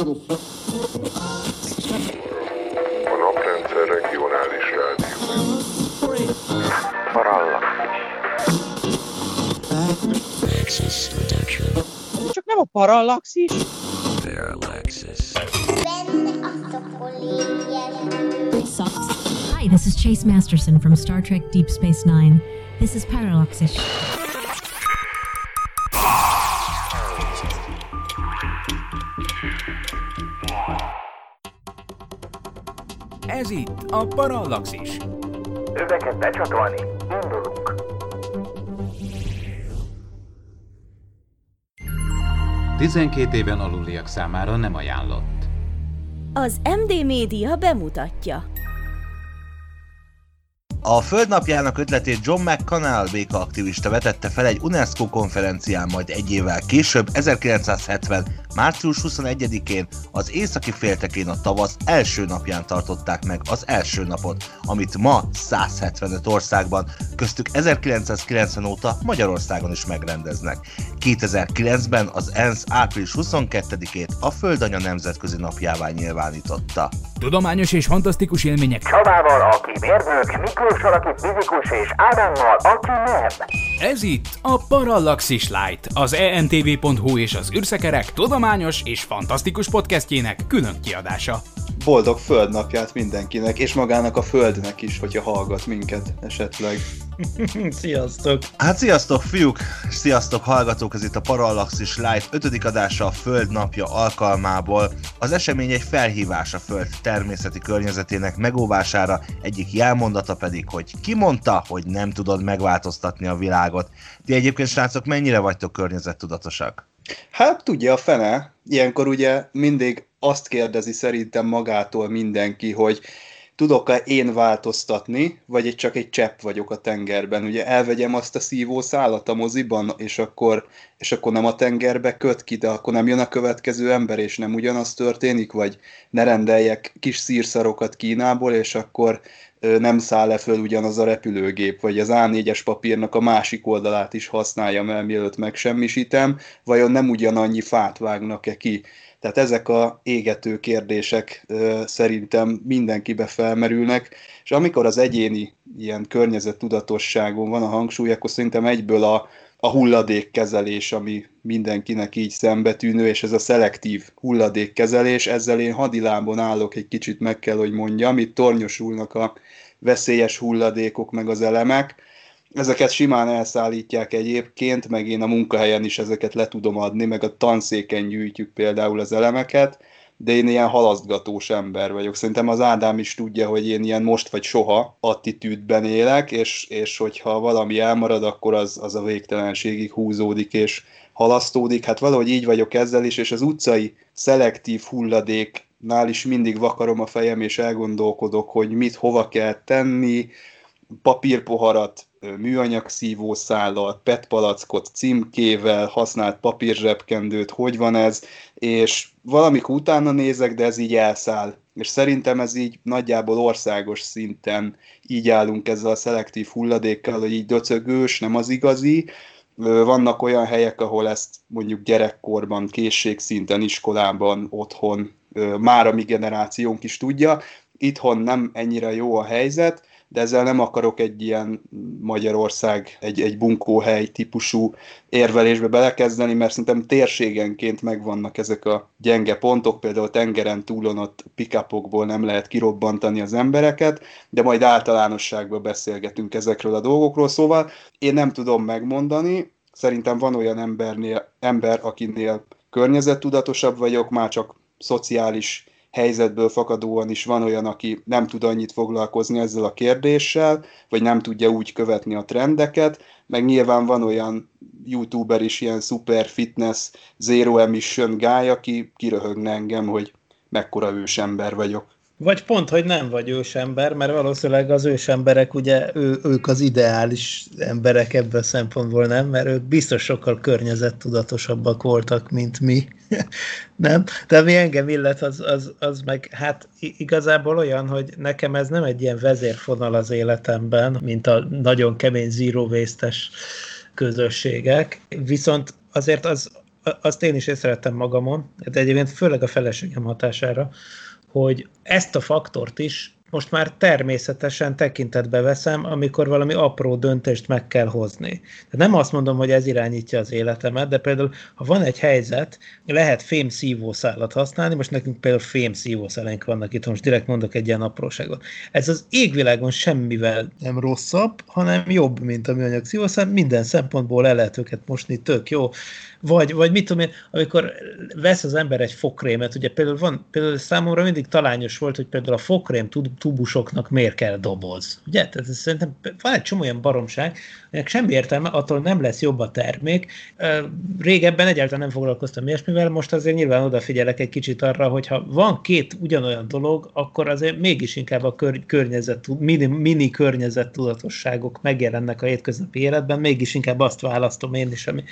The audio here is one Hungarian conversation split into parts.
A naprendszer regionális rádió. Csak nem a parallaxis. Benne a. Hi, this is Chase Masterson from Star Trek Deep Space Nine. This is Parallaxish. A Parallaxis. Öveket becsatolni, indulunk. Tizenkét éven aluliak számára nem ajánlott. Az MD Média bemutatja. A Földnapjának ötletét John McConnell békaaktivista vetette fel egy UNESCO konferencián, majd egy évvel később, 1970. március 21-én az északi féltekén a tavasz első napján tartották meg az első napot, amit ma 175 országban, köztük 1990 óta Magyarországon is megrendeznek. 2009-ben az ENSZ április 22-ét a Földanya Nemzetközi Napjává nyilvánította. Tudományos és fantasztikus élmények. Csabával, aki mérnök, Miklóssal, aki fizikus, és Ádámmal, aki nem. Ez itt a Parallaxis Light, az entv.hu és az űrszekerek tudományos és fantasztikus podcastjének külön kiadása. Boldog földnapját mindenkinek, és magának a földnek is, hogyha hallgat minket esetleg. Sziasztok! Hát sziasztok fiúk, és sziasztok hallgatók, ez itt a Parallaxis Light 5. adása a Föld napja alkalmából. Az esemény egy felhívás a Föld természeti környezetének megóvására, egyik jelmondata pedig, hogy ki mondta, hogy nem tudod megváltoztatni a világot. Ti egyébként srácok mennyire vagytok környezettudatosak? Hát tudja a fene, ilyenkor ugye mindig azt kérdezi szerintem magától mindenki, hogy tudok-e én változtatni, vagy egy csak egy csepp vagyok a tengerben. Ugye elvegyem azt a szívószálat a moziban, és akkor, és akkor nem a tengerbe köt ki, de akkor nem jön a következő ember, és nem ugyanaz történik, vagy ne rendeljek kis szírszarokat Kínából, és akkor nem száll le föl ugyanaz a repülőgép, vagy az A4-es papírnak a másik oldalát is használjam el, mielőtt megsemmisítem, vajon nem ugyanannyi fát vágnak-e ki. Tehát ezek a égető kérdések szerintem mindenkibe felmerülnek, és amikor az egyéni ilyen környezettudatosságon van a hangsúly, akkor szerintem egyből a, a hulladékkezelés, ami mindenkinek így szembetűnő, és ez a szelektív hulladékkezelés, ezzel én hadilábon állok egy kicsit, meg kell, hogy mondjam, itt tornyosulnak a veszélyes hulladékok, meg az elemek, ezeket simán elszállítják egyébként, meg én a munkahelyen is ezeket le tudom adni, meg a tanszéken gyűjtjük például az elemeket, de én ilyen halasztgatós ember vagyok. Szerintem az Ádám is tudja, hogy én ilyen most vagy soha attitűdben élek, és, és hogyha valami elmarad, akkor az, az a végtelenségig húzódik és halasztódik. Hát valahogy így vagyok ezzel is, és az utcai szelektív hulladéknál is mindig vakarom a fejem, és elgondolkodok, hogy mit hova kell tenni, papírpoharat műanyag szívószállal, PET palackot címkével, használt papírzsebkendőt, hogy van ez, és valamikor utána nézek, de ez így elszáll. És szerintem ez így nagyjából országos szinten így állunk ezzel a szelektív hulladékkal, hogy így döcögős, nem az igazi. Vannak olyan helyek, ahol ezt mondjuk gyerekkorban, készségszinten, iskolában, otthon már a mi generációnk is tudja. Itthon nem ennyire jó a helyzet, de ezzel nem akarok egy ilyen Magyarország, egy, egy bunkóhely típusú érvelésbe belekezdeni, mert szerintem térségenként megvannak ezek a gyenge pontok, például tengeren túlon ott pikapokból nem lehet kirobbantani az embereket, de majd általánosságban beszélgetünk ezekről a dolgokról, szóval én nem tudom megmondani, szerintem van olyan embernél, ember, akinél környezettudatosabb vagyok, már csak szociális helyzetből fakadóan is van olyan, aki nem tud annyit foglalkozni ezzel a kérdéssel, vagy nem tudja úgy követni a trendeket, meg nyilván van olyan youtuber is, ilyen super fitness, zero emission guy, aki kiröhögne engem, hogy mekkora ősember vagyok. Vagy pont, hogy nem vagy ősember, mert valószínűleg az ősemberek, ugye ő, ők az ideális emberek ebből a szempontból nem, mert ők biztos sokkal környezettudatosabbak voltak, mint mi. nem? De mi engem illet, az, az, az meg hát igazából olyan, hogy nekem ez nem egy ilyen vezérfonal az életemben, mint a nagyon kemény zero közösségek, viszont azért az azt én is észrevettem magamon, de egyébként főleg a feleségem hatására, hogy ezt a faktort is most már természetesen tekintetbe veszem, amikor valami apró döntést meg kell hozni. De nem azt mondom, hogy ez irányítja az életemet, de például, ha van egy helyzet, lehet fém szívószálat használni, most nekünk például fém szívószálaink vannak itt, most direkt mondok egy ilyen apróságot. Ez az égvilágon semmivel nem rosszabb, hanem jobb, mint a műanyag szívószál, minden szempontból el lehet őket mosni, tök jó. Vagy, vagy mit tudom én, amikor vesz az ember egy fokrémet, ugye például van, például számomra mindig talányos volt, hogy például a fokrém tubusoknak miért kell doboz. Ugye? Tehát ez szerintem van egy csomó olyan baromság, aminek semmi értelme, attól nem lesz jobb a termék. Régebben egyáltalán nem foglalkoztam ilyesmivel, most azért nyilván odafigyelek egy kicsit arra, hogyha van két ugyanolyan dolog, akkor azért mégis inkább a kör, környezet, mini, mini környezet tudatosságok megjelennek a hétköznapi életben, mégis inkább azt választom én is, ami,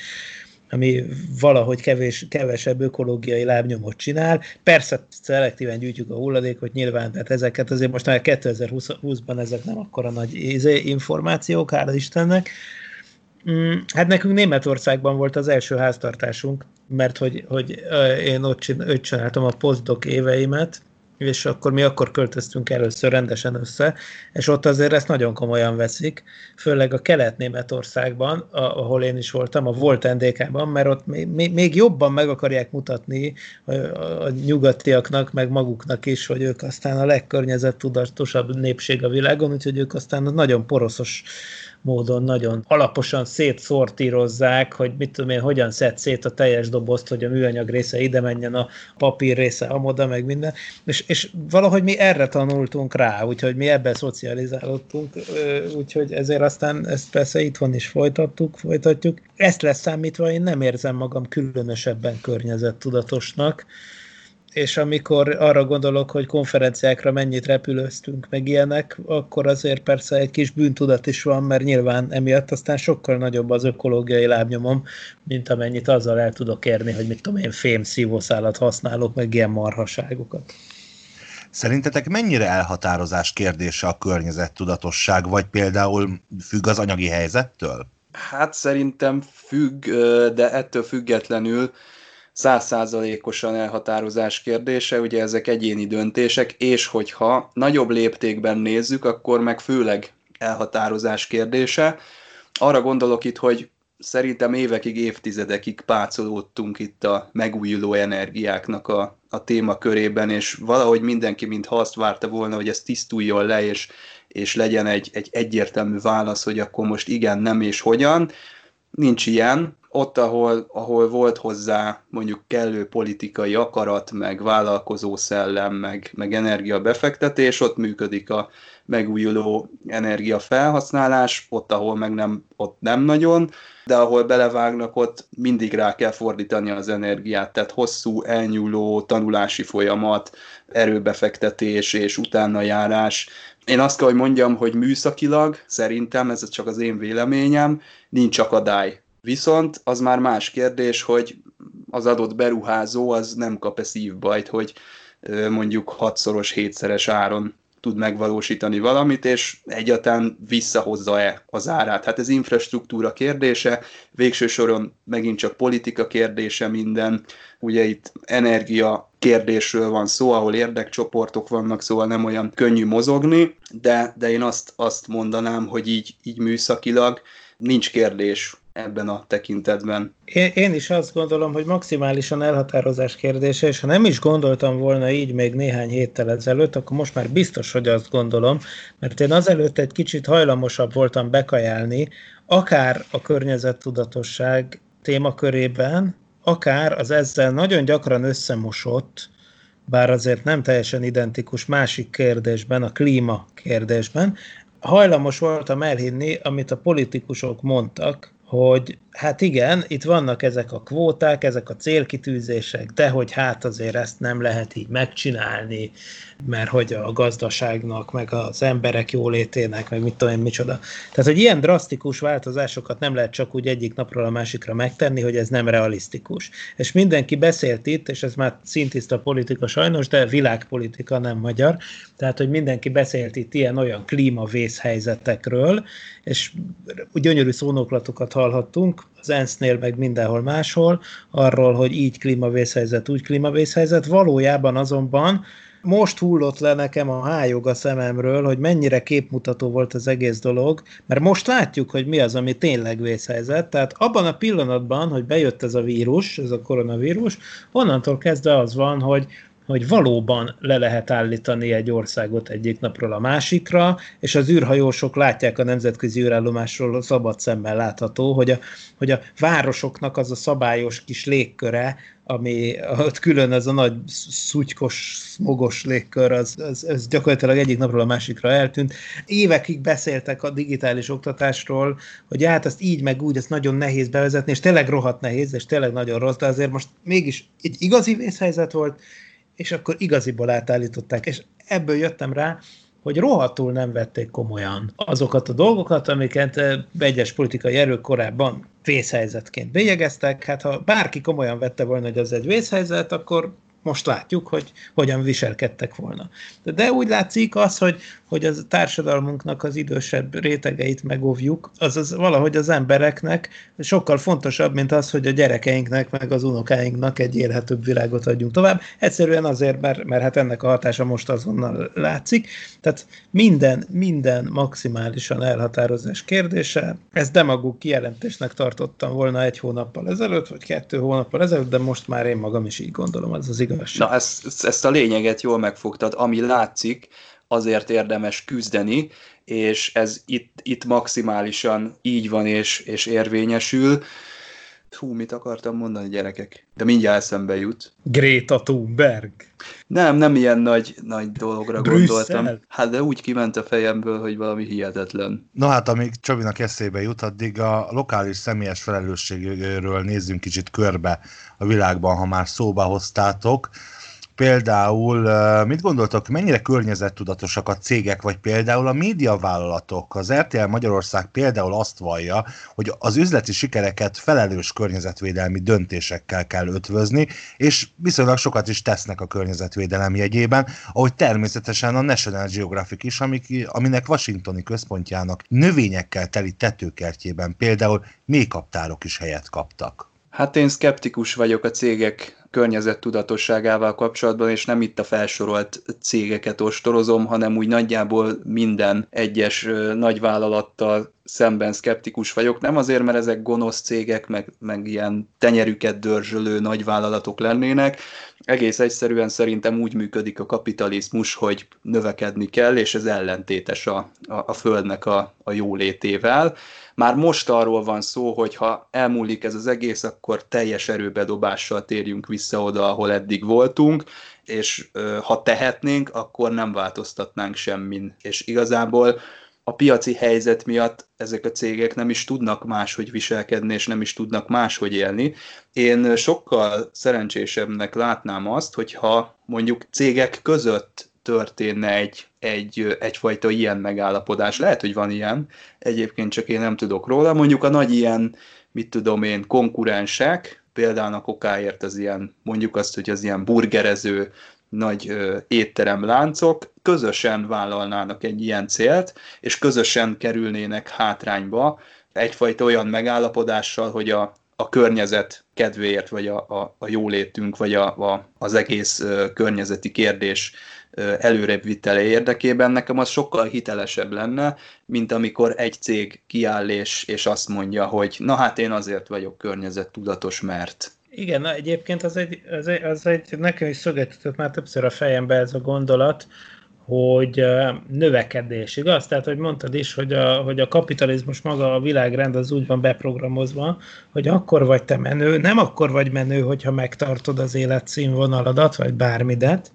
ami valahogy kevés, kevesebb ökológiai lábnyomot csinál. Persze szelektíven gyűjtjük a hulladékot nyilván, tehát ezeket azért most már 2020-ban ezek nem akkora nagy izé, információk, hála Istennek. Mm, hát nekünk Németországban volt az első háztartásunk, mert hogy, hogy én ott, csináltam a postdoc éveimet, és akkor mi akkor költöztünk először rendesen össze, és ott azért ezt nagyon komolyan veszik, főleg a Kelet-Németországban, ahol én is voltam, a volt NDK-ban, mert ott még, jobban meg akarják mutatni a, a nyugatiaknak, meg maguknak is, hogy ők aztán a legkörnyezettudatosabb népség a világon, úgyhogy ők aztán nagyon poroszos módon nagyon alaposan szétszortírozzák, hogy mit tudom én, hogyan szed szét a teljes dobozt, hogy a műanyag része ide menjen, a papír része amoda, meg minden. És, és valahogy mi erre tanultunk rá, úgyhogy mi ebben szocializálódtunk, úgyhogy ezért aztán ezt persze itthon is folytattuk, folytatjuk. Ezt lesz számítva, én nem érzem magam különösebben környezettudatosnak, és amikor arra gondolok, hogy konferenciákra mennyit repülőztünk, meg ilyenek, akkor azért persze egy kis bűntudat is van, mert nyilván emiatt aztán sokkal nagyobb az ökológiai lábnyomom, mint amennyit azzal el tudok érni, hogy mit tudom én, fém szívószálat használok, meg ilyen marhaságokat. Szerintetek mennyire elhatározás kérdése a környezettudatosság, vagy például függ az anyagi helyzettől? Hát szerintem függ, de ettől függetlenül százszázalékosan elhatározás kérdése, ugye ezek egyéni döntések, és hogyha nagyobb léptékben nézzük, akkor meg főleg elhatározás kérdése. Arra gondolok itt, hogy szerintem évekig, évtizedekig pácolódtunk itt a megújuló energiáknak a, a témakörében, és valahogy mindenki mintha azt várta volna, hogy ez tisztuljon le, és, és legyen egy, egy egyértelmű válasz, hogy akkor most igen, nem és hogyan. Nincs ilyen, ott, ahol, ahol volt hozzá mondjuk kellő politikai akarat, meg vállalkozó szellem, meg, meg energiabefektetés, ott működik a megújuló energiafelhasználás, ott, ahol meg nem, ott nem nagyon, de ahol belevágnak, ott mindig rá kell fordítani az energiát, tehát hosszú, elnyúló tanulási folyamat, erőbefektetés és utána járás. Én azt kell, hogy mondjam, hogy műszakilag, szerintem, ez csak az én véleményem, nincs akadály Viszont az már más kérdés, hogy az adott beruházó az nem kap-e szívbajt, hogy mondjuk hatszoros, hétszeres áron tud megvalósítani valamit, és egyáltalán visszahozza-e az árát. Hát ez infrastruktúra kérdése, végső soron megint csak politika kérdése minden. Ugye itt energia kérdésről van szó, ahol érdekcsoportok vannak, szóval nem olyan könnyű mozogni, de, de én azt, azt mondanám, hogy így, így műszakilag nincs kérdés ebben a tekintetben. Én, én is azt gondolom, hogy maximálisan elhatározás kérdése, és ha nem is gondoltam volna így még néhány héttel ezelőtt, akkor most már biztos, hogy azt gondolom, mert én azelőtt egy kicsit hajlamosabb voltam bekajálni, akár a környezettudatosság témakörében, akár az ezzel nagyon gyakran összemosott, bár azért nem teljesen identikus másik kérdésben, a klíma kérdésben, hajlamos voltam elhinni, amit a politikusok mondtak, hogy hát igen, itt vannak ezek a kvóták, ezek a célkitűzések, de hogy hát azért ezt nem lehet így megcsinálni, mert hogy a gazdaságnak, meg az emberek jólétének, meg mit tudom én micsoda. Tehát, hogy ilyen drasztikus változásokat nem lehet csak úgy egyik napról a másikra megtenni, hogy ez nem realisztikus. És mindenki beszélt itt, és ez már szintiszta politika sajnos, de világpolitika nem magyar, tehát, hogy mindenki beszélt itt ilyen-olyan klímavészhelyzetekről, és gyönyörű szónoklatokat hallhattunk, az ENSZ-nél meg mindenhol máshol, arról, hogy így klímavészhelyzet, úgy klímavészhelyzet. Valójában azonban most hullott le nekem a hájog a szememről, hogy mennyire képmutató volt az egész dolog, mert most látjuk, hogy mi az, ami tényleg vészhelyzet. Tehát abban a pillanatban, hogy bejött ez a vírus, ez a koronavírus, onnantól kezdve az van, hogy hogy valóban le lehet állítani egy országot egyik napról a másikra, és az űrhajósok látják a nemzetközi űrállomásról szabad szemmel látható, hogy a, hogy a városoknak az a szabályos kis légköre, ami ott külön ez a nagy szutykos, smogos légkör, az, az, az gyakorlatilag egyik napról a másikra eltűnt. Évekig beszéltek a digitális oktatásról, hogy hát ezt így meg úgy, ezt nagyon nehéz bevezetni, és tényleg rohadt nehéz, és tényleg nagyon rossz, de azért most mégis egy igazi vészhelyzet volt, és akkor igaziból átállították, és ebből jöttem rá, hogy rohadtul nem vették komolyan azokat a dolgokat, amiket eh, egyes politikai erők korábban vészhelyzetként bélyegeztek. Hát ha bárki komolyan vette volna, hogy az egy vészhelyzet, akkor most látjuk, hogy hogyan viselkedtek volna. De úgy látszik az, hogy, hogy a társadalmunknak az idősebb rétegeit megóvjuk, az, valahogy az embereknek sokkal fontosabb, mint az, hogy a gyerekeinknek, meg az unokáinknak egy élhetőbb világot adjunk tovább. Egyszerűen azért, mert, mert hát ennek a hatása most azonnal látszik. Tehát minden, minden maximálisan elhatározás kérdése. Ezt demagóg kijelentésnek tartottam volna egy hónappal ezelőtt, vagy kettő hónappal ezelőtt, de most már én magam is így gondolom, ez az igazság. Na, ezt, ezt a lényeget jól megfogtad. Ami látszik, azért érdemes küzdeni, és ez itt, itt maximálisan így van és, és érvényesül. Hú, mit akartam mondani, gyerekek? De mindjárt eszembe jut. Greta Thunberg. Nem, nem ilyen nagy, nagy dologra Brüsszel. gondoltam. Hát de úgy kiment a fejemből, hogy valami hihetetlen. Na hát, amíg Csabinak eszébe jut, addig a lokális személyes felelősségről nézzünk kicsit körbe a világban, ha már szóba hoztátok. Például, mit gondoltok, mennyire környezettudatosak a cégek, vagy például a médiavállalatok? Az RTL Magyarország például azt vallja, hogy az üzleti sikereket felelős környezetvédelmi döntésekkel kell ötvözni, és viszonylag sokat is tesznek a környezetvédelem jegyében, ahogy természetesen a National Geographic is, aminek Washingtoni központjának növényekkel teli tetőkertjében például mélykaptárok is helyet kaptak. Hát én szkeptikus vagyok a cégek környezettudatosságával kapcsolatban, és nem itt a felsorolt cégeket ostorozom, hanem úgy nagyjából minden egyes nagyvállalattal szemben szkeptikus vagyok. Nem azért, mert ezek gonosz cégek, meg, meg ilyen tenyerüket dörzsölő nagyvállalatok lennének, egész egyszerűen szerintem úgy működik a kapitalizmus, hogy növekedni kell, és ez ellentétes a, a, a földnek a, a jólétével. Már most arról van szó, hogy ha elmúlik ez az egész, akkor teljes erőbedobással térjünk vissza oda, ahol eddig voltunk, és ha tehetnénk, akkor nem változtatnánk semmin. És igazából a piaci helyzet miatt ezek a cégek nem is tudnak máshogy viselkedni, és nem is tudnak máshogy élni. Én sokkal szerencsésebbnek látnám azt, hogyha mondjuk cégek között történne egy, egy, egyfajta ilyen megállapodás. Lehet, hogy van ilyen, egyébként csak én nem tudok róla. Mondjuk a nagy ilyen, mit tudom én, konkurensek, például a kokáért az ilyen, mondjuk azt, hogy az ilyen burgerező nagy ö, étteremláncok közösen vállalnának egy ilyen célt, és közösen kerülnének hátrányba egyfajta olyan megállapodással, hogy a, a környezet kedvéért, vagy a, a, a jólétünk, vagy a, a, az egész környezeti kérdés előrébb vitele érdekében, nekem az sokkal hitelesebb lenne, mint amikor egy cég kiáll és, és azt mondja, hogy na hát én azért vagyok környezettudatos, mert igen, na egyébként az egy, az egy, az egy nekem is szögetített már többször a fejembe ez a gondolat, hogy növekedés, igaz? Tehát, hogy mondtad is, hogy a, hogy a kapitalizmus maga, a világrend az úgy van beprogramozva, hogy akkor vagy te menő, nem akkor vagy menő, hogyha megtartod az életszínvonaladat, vagy bármidet,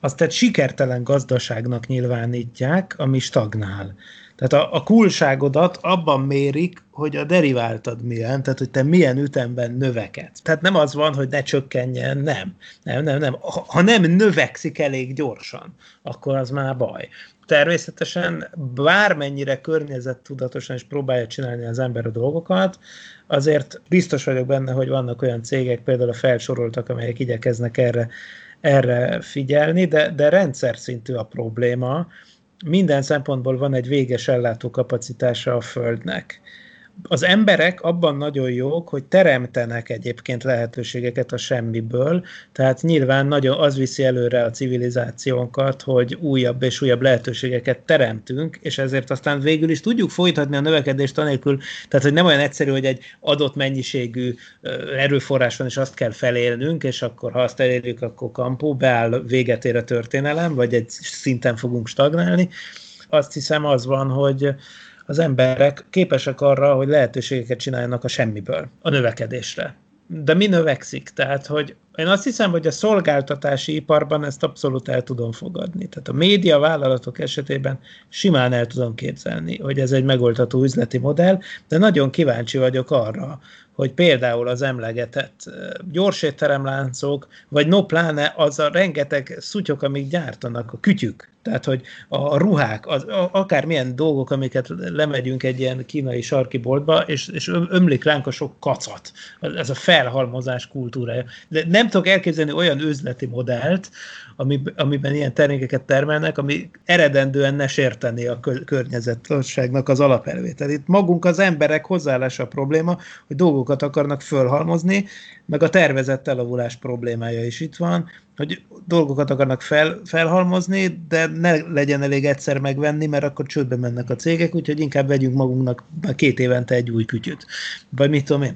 azt egy sikertelen gazdaságnak nyilvánítják, ami stagnál. Tehát a, a kulságodat abban mérik, hogy a deriváltad milyen, tehát hogy te milyen ütemben növekedsz. Tehát nem az van, hogy ne csökkenjen, nem. Nem, nem, nem. Ha, ha nem növekszik elég gyorsan, akkor az már baj. Természetesen bármennyire környezettudatosan is próbálja csinálni az ember a dolgokat, azért biztos vagyok benne, hogy vannak olyan cégek, például a felsoroltak, amelyek igyekeznek erre, erre figyelni, de, de rendszer szintű a probléma, minden szempontból van egy véges ellátó kapacitása a Földnek. Az emberek abban nagyon jók, hogy teremtenek egyébként lehetőségeket a semmiből, tehát nyilván nagyon az viszi előre a civilizációnkat, hogy újabb és újabb lehetőségeket teremtünk, és ezért aztán végül is tudjuk folytatni a növekedést anélkül, tehát hogy nem olyan egyszerű, hogy egy adott mennyiségű erőforrás van, és azt kell felélnünk, és akkor ha azt elérjük, akkor kampó, beáll, véget ér a történelem, vagy egy szinten fogunk stagnálni. Azt hiszem az van, hogy az emberek képesek arra, hogy lehetőségeket csináljanak a semmiből, a növekedésre. De mi növekszik? Tehát, hogy én azt hiszem, hogy a szolgáltatási iparban ezt abszolút el tudom fogadni. Tehát a média vállalatok esetében simán el tudom képzelni, hogy ez egy megoldható üzleti modell, de nagyon kíváncsi vagyok arra, hogy például az emlegetett gyorsétteremláncok, vagy no pláne az a rengeteg szutyok, amik gyártanak, a kütyük, tehát, hogy a ruhák, az, akármilyen dolgok, amiket lemegyünk egy ilyen kínai sarki boltba, és, és ömlik ránk a sok kacat. Ez a felhalmozás kultúrája. De nem tudok elképzelni olyan üzleti modellt, ami, amiben ilyen termékeket termelnek, ami eredendően ne sérteni a környezetosságnak az alapelvét. Tehát itt magunk az emberek hozzáállása a probléma, hogy dolgokat akarnak fölhalmozni, meg a tervezett elavulás problémája is itt van, hogy dolgokat akarnak fel, felhalmozni, de ne legyen elég egyszer megvenni, mert akkor csődbe mennek a cégek, úgyhogy inkább vegyünk magunknak két évente egy új kütyüt. Vagy mit tudom én.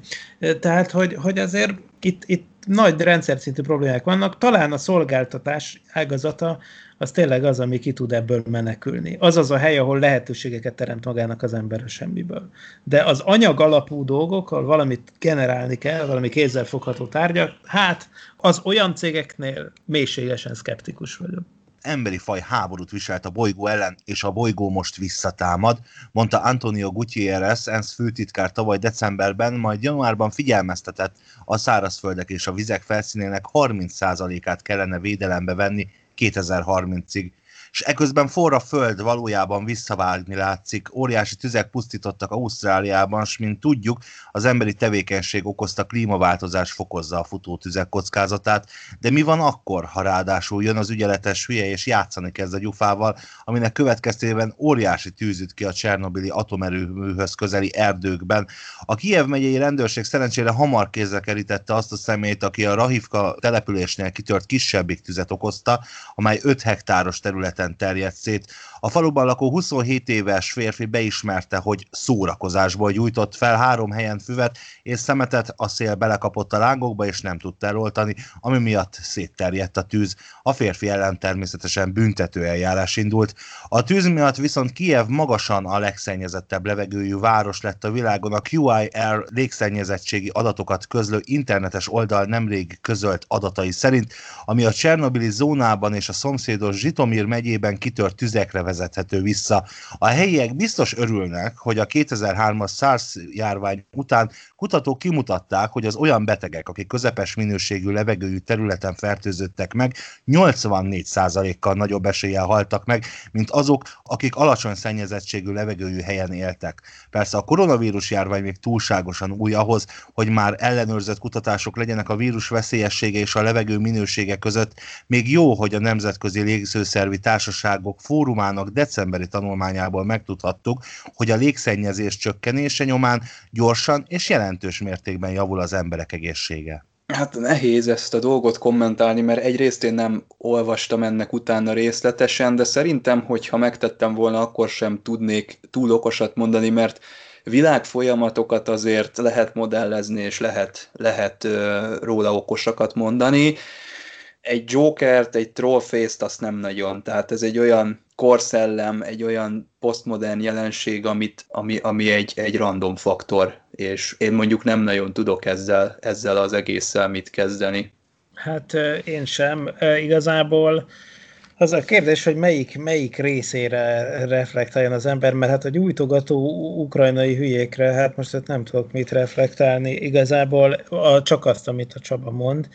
Tehát, hogy, hogy azért itt, itt nagy rendszer szintű problémák vannak, talán a szolgáltatás ágazata az tényleg az, ami ki tud ebből menekülni. Az az a hely, ahol lehetőségeket teremt magának az ember a semmiből. De az anyag alapú dolgok, ahol valamit generálni kell, valami kézzelfogható tárgyak, hát az olyan cégeknél mélységesen szkeptikus vagyok emberi faj háborút viselt a bolygó ellen, és a bolygó most visszatámad, mondta Antonio Gutierrez, ENSZ főtitkár tavaly decemberben, majd januárban figyelmeztetett a szárazföldek és a vizek felszínének 30%-át kellene védelembe venni 2030-ig és eközben forra föld valójában visszavágni látszik. Óriási tüzek pusztítottak Ausztráliában, és mint tudjuk, az emberi tevékenység okozta klímaváltozás fokozza a futó tüzek kockázatát, de mi van akkor, ha ráadásul jön az ügyeletes hülye és játszani kezd a gyufával, aminek következtében óriási tűzüt ki a Csernobili atomerőműhöz közeli erdőkben. A Kiev megyei rendőrség szerencsére hamar kézre kerítette azt a szemét, aki a Rahivka településnél kitört kisebbik tüzet okozta, amely 5 hektáros területen terjedt szét. A faluban lakó 27 éves férfi beismerte, hogy szórakozásból gyújtott fel három helyen füvet és szemetet, a szél belekapott a lángokba és nem tudta eloltani, ami miatt szétterjedt a tűz. A férfi ellen természetesen büntető eljárás indult. A tűz miatt viszont Kiev magasan a legszennyezettebb levegőjű város lett a világon. A QIR légszennyezettségi adatokat közlő internetes oldal nemrég közölt adatai szerint, ami a Csernobili zónában és a szomszédos Zsitomir megyében kitört tüzekre vezethető vissza. A helyiek biztos örülnek, hogy a 2003-as SARS járvány után kutatók kimutatták, hogy az olyan betegek, akik közepes minőségű levegőjű területen fertőzöttek meg, 84%-kal nagyobb eséllyel haltak meg, mint azok, akik alacsony szennyezettségű levegőjű helyen éltek. Persze a koronavírus járvány még túlságosan új ahhoz, hogy már ellenőrzött kutatások legyenek a vírus veszélyessége és a levegő minősége között. Még jó, hogy a Nemzetközi Légzőszervi Társaságok Fórumának decemberi tanulmányából megtudhattuk, hogy a légszennyezés csökkenése nyomán gyorsan és jelentős mértékben javul az emberek egészsége. Hát nehéz ezt a dolgot kommentálni, mert egyrészt én nem olvastam ennek utána részletesen, de szerintem, hogyha megtettem volna, akkor sem tudnék túl okosat mondani, mert világfolyamatokat azért lehet modellezni, és lehet, lehet róla okosakat mondani egy Jokert, egy Trollface-t azt nem nagyon. Tehát ez egy olyan korszellem, egy olyan posztmodern jelenség, amit, ami, ami egy, egy random faktor, és én mondjuk nem nagyon tudok ezzel, ezzel az egésszel mit kezdeni. Hát én sem. Igazából az a kérdés, hogy melyik, melyik részére reflektáljon az ember, mert hát a gyújtogató ukrajnai hülyékre, hát most ott nem tudok mit reflektálni. Igazából a, csak azt, amit a Csaba mond.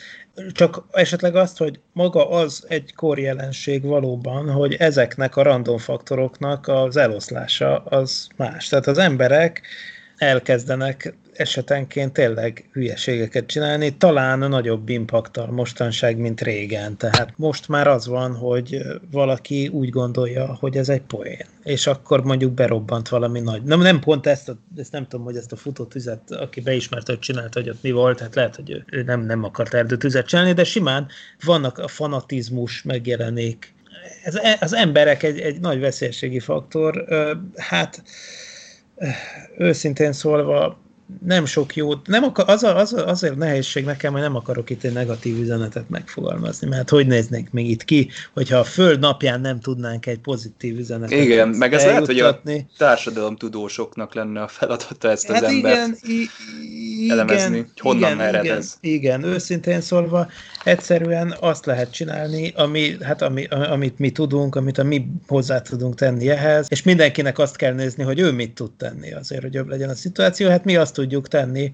Csak esetleg azt, hogy maga az egy korjelenség valóban, hogy ezeknek a random faktoroknak az eloszlása az más. Tehát az emberek elkezdenek esetenként tényleg hülyeségeket csinálni, talán nagyobb impaktal mostanság, mint régen. Tehát most már az van, hogy valaki úgy gondolja, hogy ez egy poén, és akkor mondjuk berobbant valami nagy. Nem, nem pont ezt, a, ezt nem tudom, hogy ezt a futótüzet, aki beismerte, hogy csinálta, hogy ott mi volt, hát lehet, hogy ő nem, nem akart erdőtüzet csinálni, de simán vannak a fanatizmus megjelenik. Ez, az emberek egy, egy nagy veszélységi faktor. Hát őszintén szólva nem sok jót, nem akar, az, a, az a, azért nehézség nekem, hogy nem akarok itt egy negatív üzenetet megfogalmazni, mert hogy néznék még itt ki, hogyha a Föld napján nem tudnánk egy pozitív üzenetet Igen, meg ez lehet, hogy a társadalomtudósoknak lenne a feladata ezt az hát embert igen, i- elemezni, igen, hogy honnan igen, ered igen, ez. Igen, őszintén szólva, egyszerűen azt lehet csinálni, ami, hát ami, amit mi tudunk, amit a mi hozzá tudunk tenni ehhez, és mindenkinek azt kell nézni, hogy ő mit tud tenni azért, hogy jobb legyen a szituáció. Hát mi azt tudjuk tenni,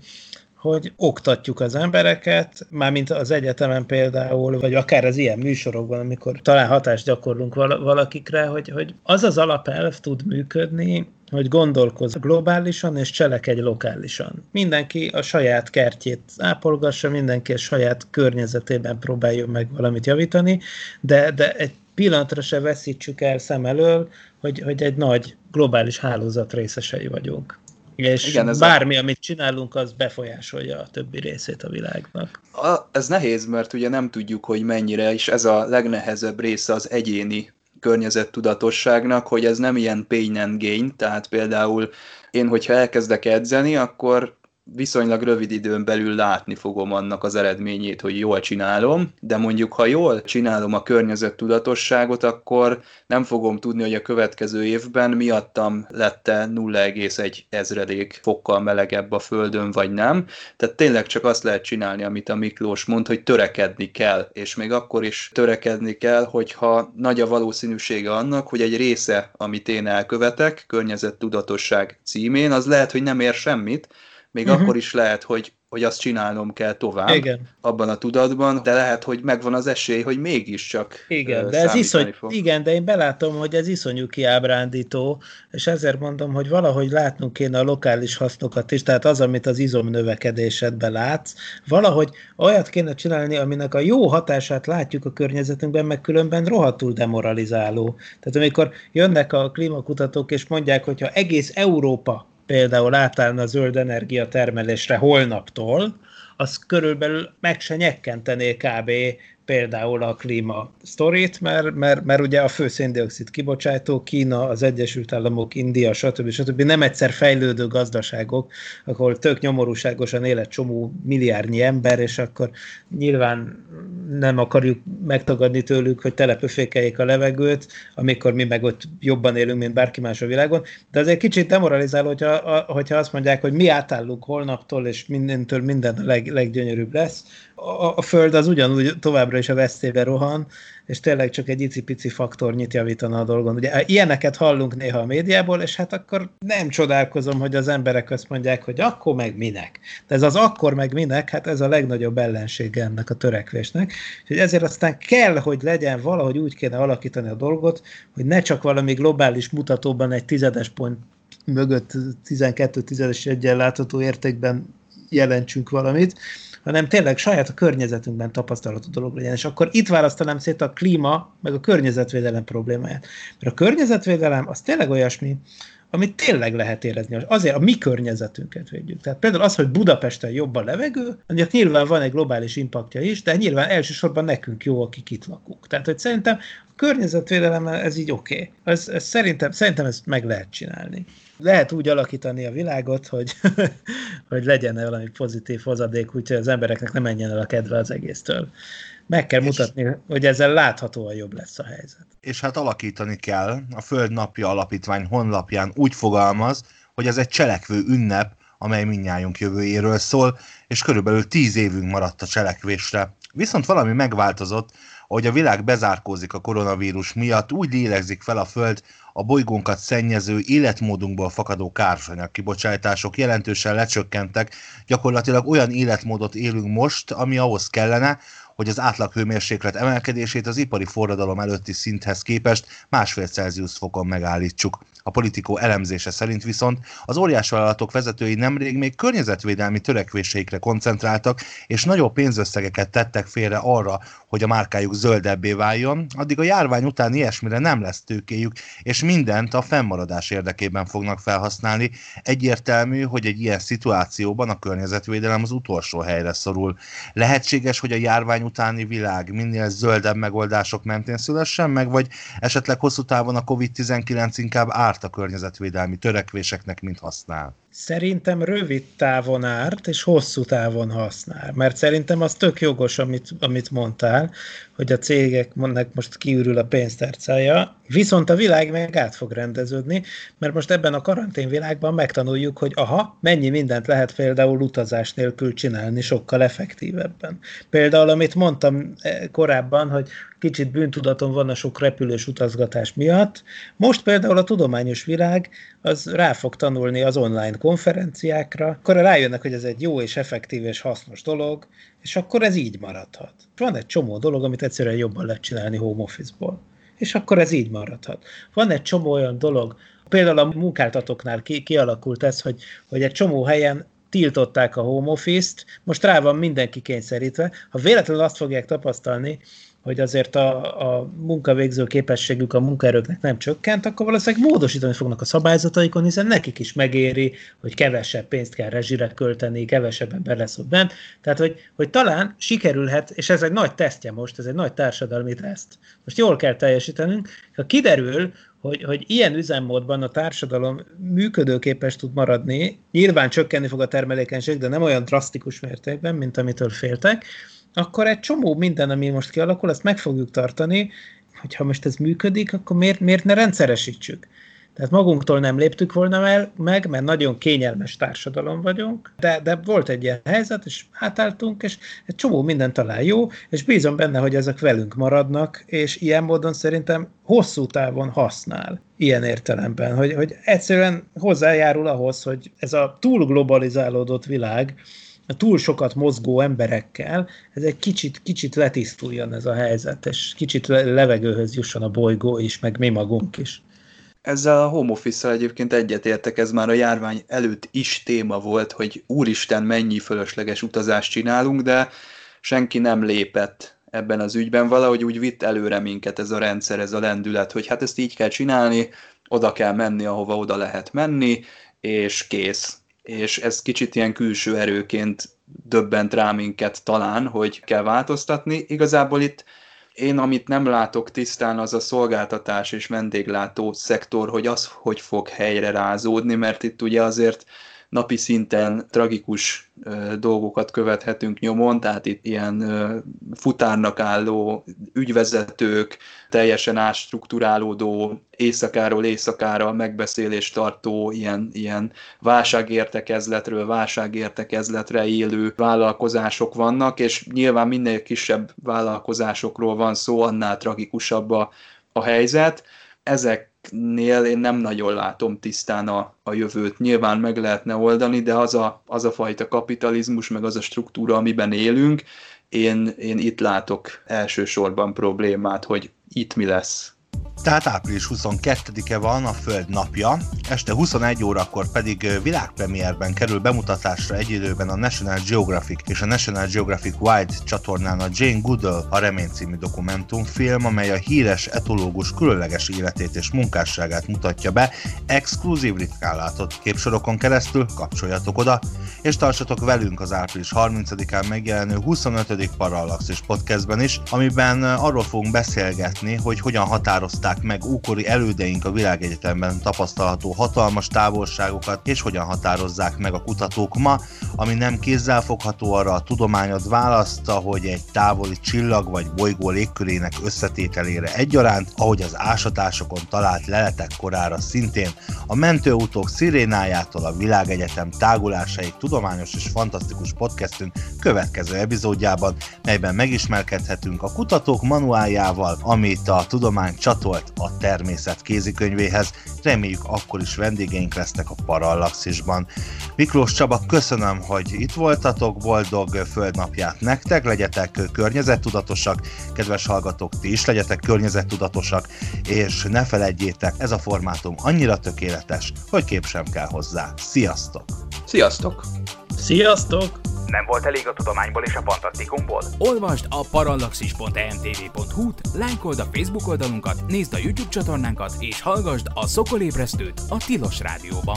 hogy oktatjuk az embereket, mármint az egyetemen például, vagy akár az ilyen műsorokban, amikor talán hatást gyakorlunk valakikre, hogy, hogy az az alapelv tud működni, hogy gondolkozz globálisan és cselekedj lokálisan. Mindenki a saját kertjét ápolgassa, mindenki a saját környezetében próbáljon meg valamit javítani, de, de egy pillanatra se veszítsük el szem elől, hogy, hogy egy nagy globális hálózat részesei vagyunk. És Igen, ez bármi, a... amit csinálunk, az befolyásolja a többi részét a világnak. A, ez nehéz, mert ugye nem tudjuk, hogy mennyire, és ez a legnehezebb része az egyéni környezettudatosságnak, hogy ez nem ilyen pain and gain, tehát például én, hogyha elkezdek edzeni, akkor viszonylag rövid időn belül látni fogom annak az eredményét, hogy jól csinálom, de mondjuk ha jól csinálom a környezet tudatosságot, akkor nem fogom tudni, hogy a következő évben miattam lette 0,1 ezredék fokkal melegebb a földön, vagy nem. Tehát tényleg csak azt lehet csinálni, amit a Miklós mond, hogy törekedni kell, és még akkor is törekedni kell, hogyha nagy a valószínűsége annak, hogy egy része, amit én elkövetek, környezettudatosság címén, az lehet, hogy nem ér semmit, még uh-huh. akkor is lehet, hogy, hogy azt csinálnom kell tovább Igen. abban a tudatban, de lehet, hogy megvan az esély, hogy mégiscsak Igen, de ez iszony, fog. igen, de én belátom, hogy ez iszonyú kiábrándító, és ezért mondom, hogy valahogy látnunk kéne a lokális hasznokat is, tehát az, amit az izom növekedésedben látsz, valahogy olyat kéne csinálni, aminek a jó hatását látjuk a környezetünkben, meg különben rohadtul demoralizáló. Tehát amikor jönnek a klímakutatók, és mondják, hogyha egész Európa például átállna a zöld energia termelésre holnaptól, az körülbelül meg se nyekkentené kb például a klíma sztorit, mert, mert, mert ugye a fő széndiokszid kibocsátó Kína, az Egyesült Államok, India, stb. stb. nem egyszer fejlődő gazdaságok, ahol tök nyomorúságosan él egy csomó milliárdnyi ember, és akkor nyilván nem akarjuk megtagadni tőlük, hogy telepöfékeljék a levegőt, amikor mi meg ott jobban élünk, mint bárki más a világon. De azért kicsit demoralizáló, hogyha, hogyha azt mondják, hogy mi átállunk holnaptól, és mindentől minden a leg, leggyönyörűbb lesz, a, a Föld az ugyanúgy továbbra is a veszélybe rohan, és tényleg csak egy icipici faktornyit javítana a dolgon. Ugye ilyeneket hallunk néha a médiából, és hát akkor nem csodálkozom, hogy az emberek azt mondják, hogy akkor meg minek. De ez az akkor meg minek, hát ez a legnagyobb ellensége ennek a törekvésnek. És ezért aztán kell, hogy legyen, valahogy úgy kéne alakítani a dolgot, hogy ne csak valami globális mutatóban egy tizedes pont mögött 12 tizedes egyen értékben jelentsünk valamit, hanem tényleg saját a környezetünkben tapasztalható dolog legyen. És akkor itt választanám szét a klíma, meg a környezetvédelem problémáját. Mert a környezetvédelem az tényleg olyasmi, amit tényleg lehet érezni. Azért a mi környezetünket védjük. Tehát például az, hogy Budapesten jobb a levegő, annak nyilván van egy globális impaktja is, de nyilván elsősorban nekünk jó, akik itt lakunk. Tehát, hogy szerintem a környezetvédelem ez így oké. Okay. Ez, ez szerintem, szerintem ezt meg lehet csinálni lehet úgy alakítani a világot, hogy, hogy legyen valami pozitív hozadék, úgyhogy az embereknek nem menjen el a kedve az egésztől. Meg kell és, mutatni, hogy ezzel láthatóan jobb lesz a helyzet. És hát alakítani kell. A Föld Napja Alapítvány honlapján úgy fogalmaz, hogy ez egy cselekvő ünnep, amely mindnyájunk jövőjéről szól, és körülbelül tíz évünk maradt a cselekvésre. Viszont valami megváltozott, ahogy a világ bezárkózik a koronavírus miatt, úgy lélegzik fel a Föld, a bolygónkat szennyező életmódunkból fakadó kársanyag kibocsátások jelentősen lecsökkentek, gyakorlatilag olyan életmódot élünk most, ami ahhoz kellene, hogy az átlaghőmérséklet emelkedését az ipari forradalom előtti szinthez képest másfél Celsius fokon megállítsuk. A politikó elemzése szerint viszont az óriásvállalatok vezetői nemrég még környezetvédelmi törekvéseikre koncentráltak, és nagyobb pénzösszegeket tettek félre arra, hogy a márkájuk zöldebbé váljon, addig a járvány után ilyesmire nem lesz tőkéjük, és mindent a fennmaradás érdekében fognak felhasználni. Egyértelmű, hogy egy ilyen szituációban a környezetvédelem az utolsó helyre szorul. Lehetséges, hogy a járvány utáni világ minél zöldebb megoldások mentén szülessen meg, vagy esetleg hosszú távon a COVID-19 inkább árt a környezetvédelmi törekvéseknek, mint használ? Szerintem rövid távon árt, és hosszú távon használ. Mert szerintem az tök jogos, amit, amit mondtál, hogy a cégeknek most kiürül a pénztárcája, viszont a világ meg át fog rendeződni, mert most ebben a karantén világban megtanuljuk, hogy aha, mennyi mindent lehet például utazás nélkül csinálni sokkal effektívebben. Például, amit mondtam eh, korábban, hogy kicsit bűntudaton van a sok repülős utazgatás miatt. Most például a tudományos világ az rá fog tanulni az online konferenciákra, akkor rájönnek, hogy ez egy jó és effektív és hasznos dolog, és akkor ez így maradhat. Van egy csomó dolog, amit egyszerűen jobban lehet csinálni home office-ból. És akkor ez így maradhat. Van egy csomó olyan dolog, például a munkáltatóknál ki, kialakult ez, hogy, hogy egy csomó helyen tiltották a home office-t, most rá van mindenki kényszerítve. Ha véletlenül azt fogják tapasztalni, hogy azért a, a munkavégző képességük a munkaerőknek nem csökkent, akkor valószínűleg módosítani fognak a szabályzataikon, hiszen nekik is megéri, hogy kevesebb pénzt kell rezsire költeni, kevesebb ember lesz ott bent. Tehát, hogy, hogy talán sikerülhet, és ez egy nagy tesztje most, ez egy nagy társadalmi teszt. Most jól kell teljesítenünk, ha kiderül, hogy, hogy ilyen üzemmódban a társadalom működőképes tud maradni, nyilván csökkenni fog a termelékenység, de nem olyan drasztikus mértékben, mint amitől féltek, akkor egy csomó minden, ami most kialakul, azt meg fogjuk tartani, hogyha most ez működik, akkor miért, miért ne rendszeresítsük? Tehát magunktól nem léptük volna el, meg, mert nagyon kényelmes társadalom vagyunk, de, de volt egy ilyen helyzet, és átálltunk, és egy csomó minden talán jó, és bízom benne, hogy ezek velünk maradnak, és ilyen módon szerintem hosszú távon használ ilyen értelemben, hogy, hogy egyszerűen hozzájárul ahhoz, hogy ez a túl globalizálódott világ, a túl sokat mozgó emberekkel, ez egy kicsit, kicsit letisztuljon ez a helyzet, és kicsit levegőhöz jusson a bolygó is, meg mi magunk is. Ezzel a home office egyébként egyetértek, ez már a járvány előtt is téma volt, hogy úristen, mennyi fölösleges utazást csinálunk, de senki nem lépett ebben az ügyben. Valahogy úgy vitt előre minket ez a rendszer, ez a lendület, hogy hát ezt így kell csinálni, oda kell menni, ahova oda lehet menni, és kész és ez kicsit ilyen külső erőként döbbent rá minket talán, hogy kell változtatni. Igazából itt én, amit nem látok tisztán, az a szolgáltatás és vendéglátó szektor, hogy az hogy fog helyre rázódni, mert itt ugye azért napi szinten tragikus dolgokat követhetünk nyomon, tehát itt ilyen futárnak álló ügyvezetők, teljesen átstruktúrálódó, éjszakáról éjszakára megbeszélést tartó, ilyen, ilyen válságértekezletről válságértekezletre élő vállalkozások vannak, és nyilván minél kisebb vállalkozásokról van szó, annál tragikusabb a, a helyzet. Ezek nél én nem nagyon látom tisztán a, a jövőt. Nyilván meg lehetne oldani, de az a, az a fajta kapitalizmus, meg az a struktúra, amiben élünk, én, én itt látok elsősorban problémát, hogy itt mi lesz. Tehát április 22-e van a Föld napja, este 21 órakor pedig világpremierben kerül bemutatásra egy időben a National Geographic és a National Geographic Wide csatornán a Jane Goodall a Remény című dokumentumfilm, amely a híres etológus különleges életét és munkásságát mutatja be, exkluzív ritkán látott képsorokon keresztül, kapcsoljatok oda, és tartsatok velünk az április 30-án megjelenő 25. Parallaxis podcastben is, amiben arról fogunk beszélgetni, hogy hogyan határozták határozták meg ókori elődeink a világegyetemben tapasztalható hatalmas távolságokat, és hogyan határozzák meg a kutatók ma, ami nem kézzelfogható arra a tudományod választa, hogy egy távoli csillag vagy bolygó légkörének összetételére egyaránt, ahogy az ásatásokon talált leletek korára szintén, a mentőutók szirénájától a világegyetem tágulásaig tudományos és fantasztikus podcastünk következő epizódjában, melyben megismerkedhetünk a kutatók manuáljával, amit a tudomány csatornán volt a természet kézikönyvéhez. Reméljük akkor is vendégeink lesznek a Parallaxisban. Miklós Csaba, köszönöm, hogy itt voltatok, boldog földnapját nektek, legyetek környezettudatosak, kedves hallgatók, ti is legyetek környezettudatosak, és ne felejtjétek, ez a formátum annyira tökéletes, hogy kép sem kell hozzá. Sziasztok! Sziasztok! Sziasztok! Nem volt elég a tudományból és a fantasztikumból? Olvasd a parallaxis.emtv.hu-t, lájkold a Facebook oldalunkat, nézd a YouTube csatornánkat, és hallgassd a Szokolébresztőt a Tilos Rádióban.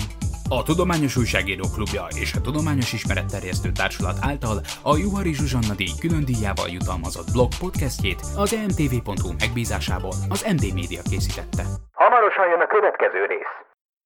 A Tudományos Újságíró Klubja és a Tudományos Ismeretterjesztő Társulat által a Juhari Zsuzsanna díj külön díjával jutalmazott blog podcastjét az emtv.hu megbízásából az MD Media készítette. Hamarosan jön a következő rész.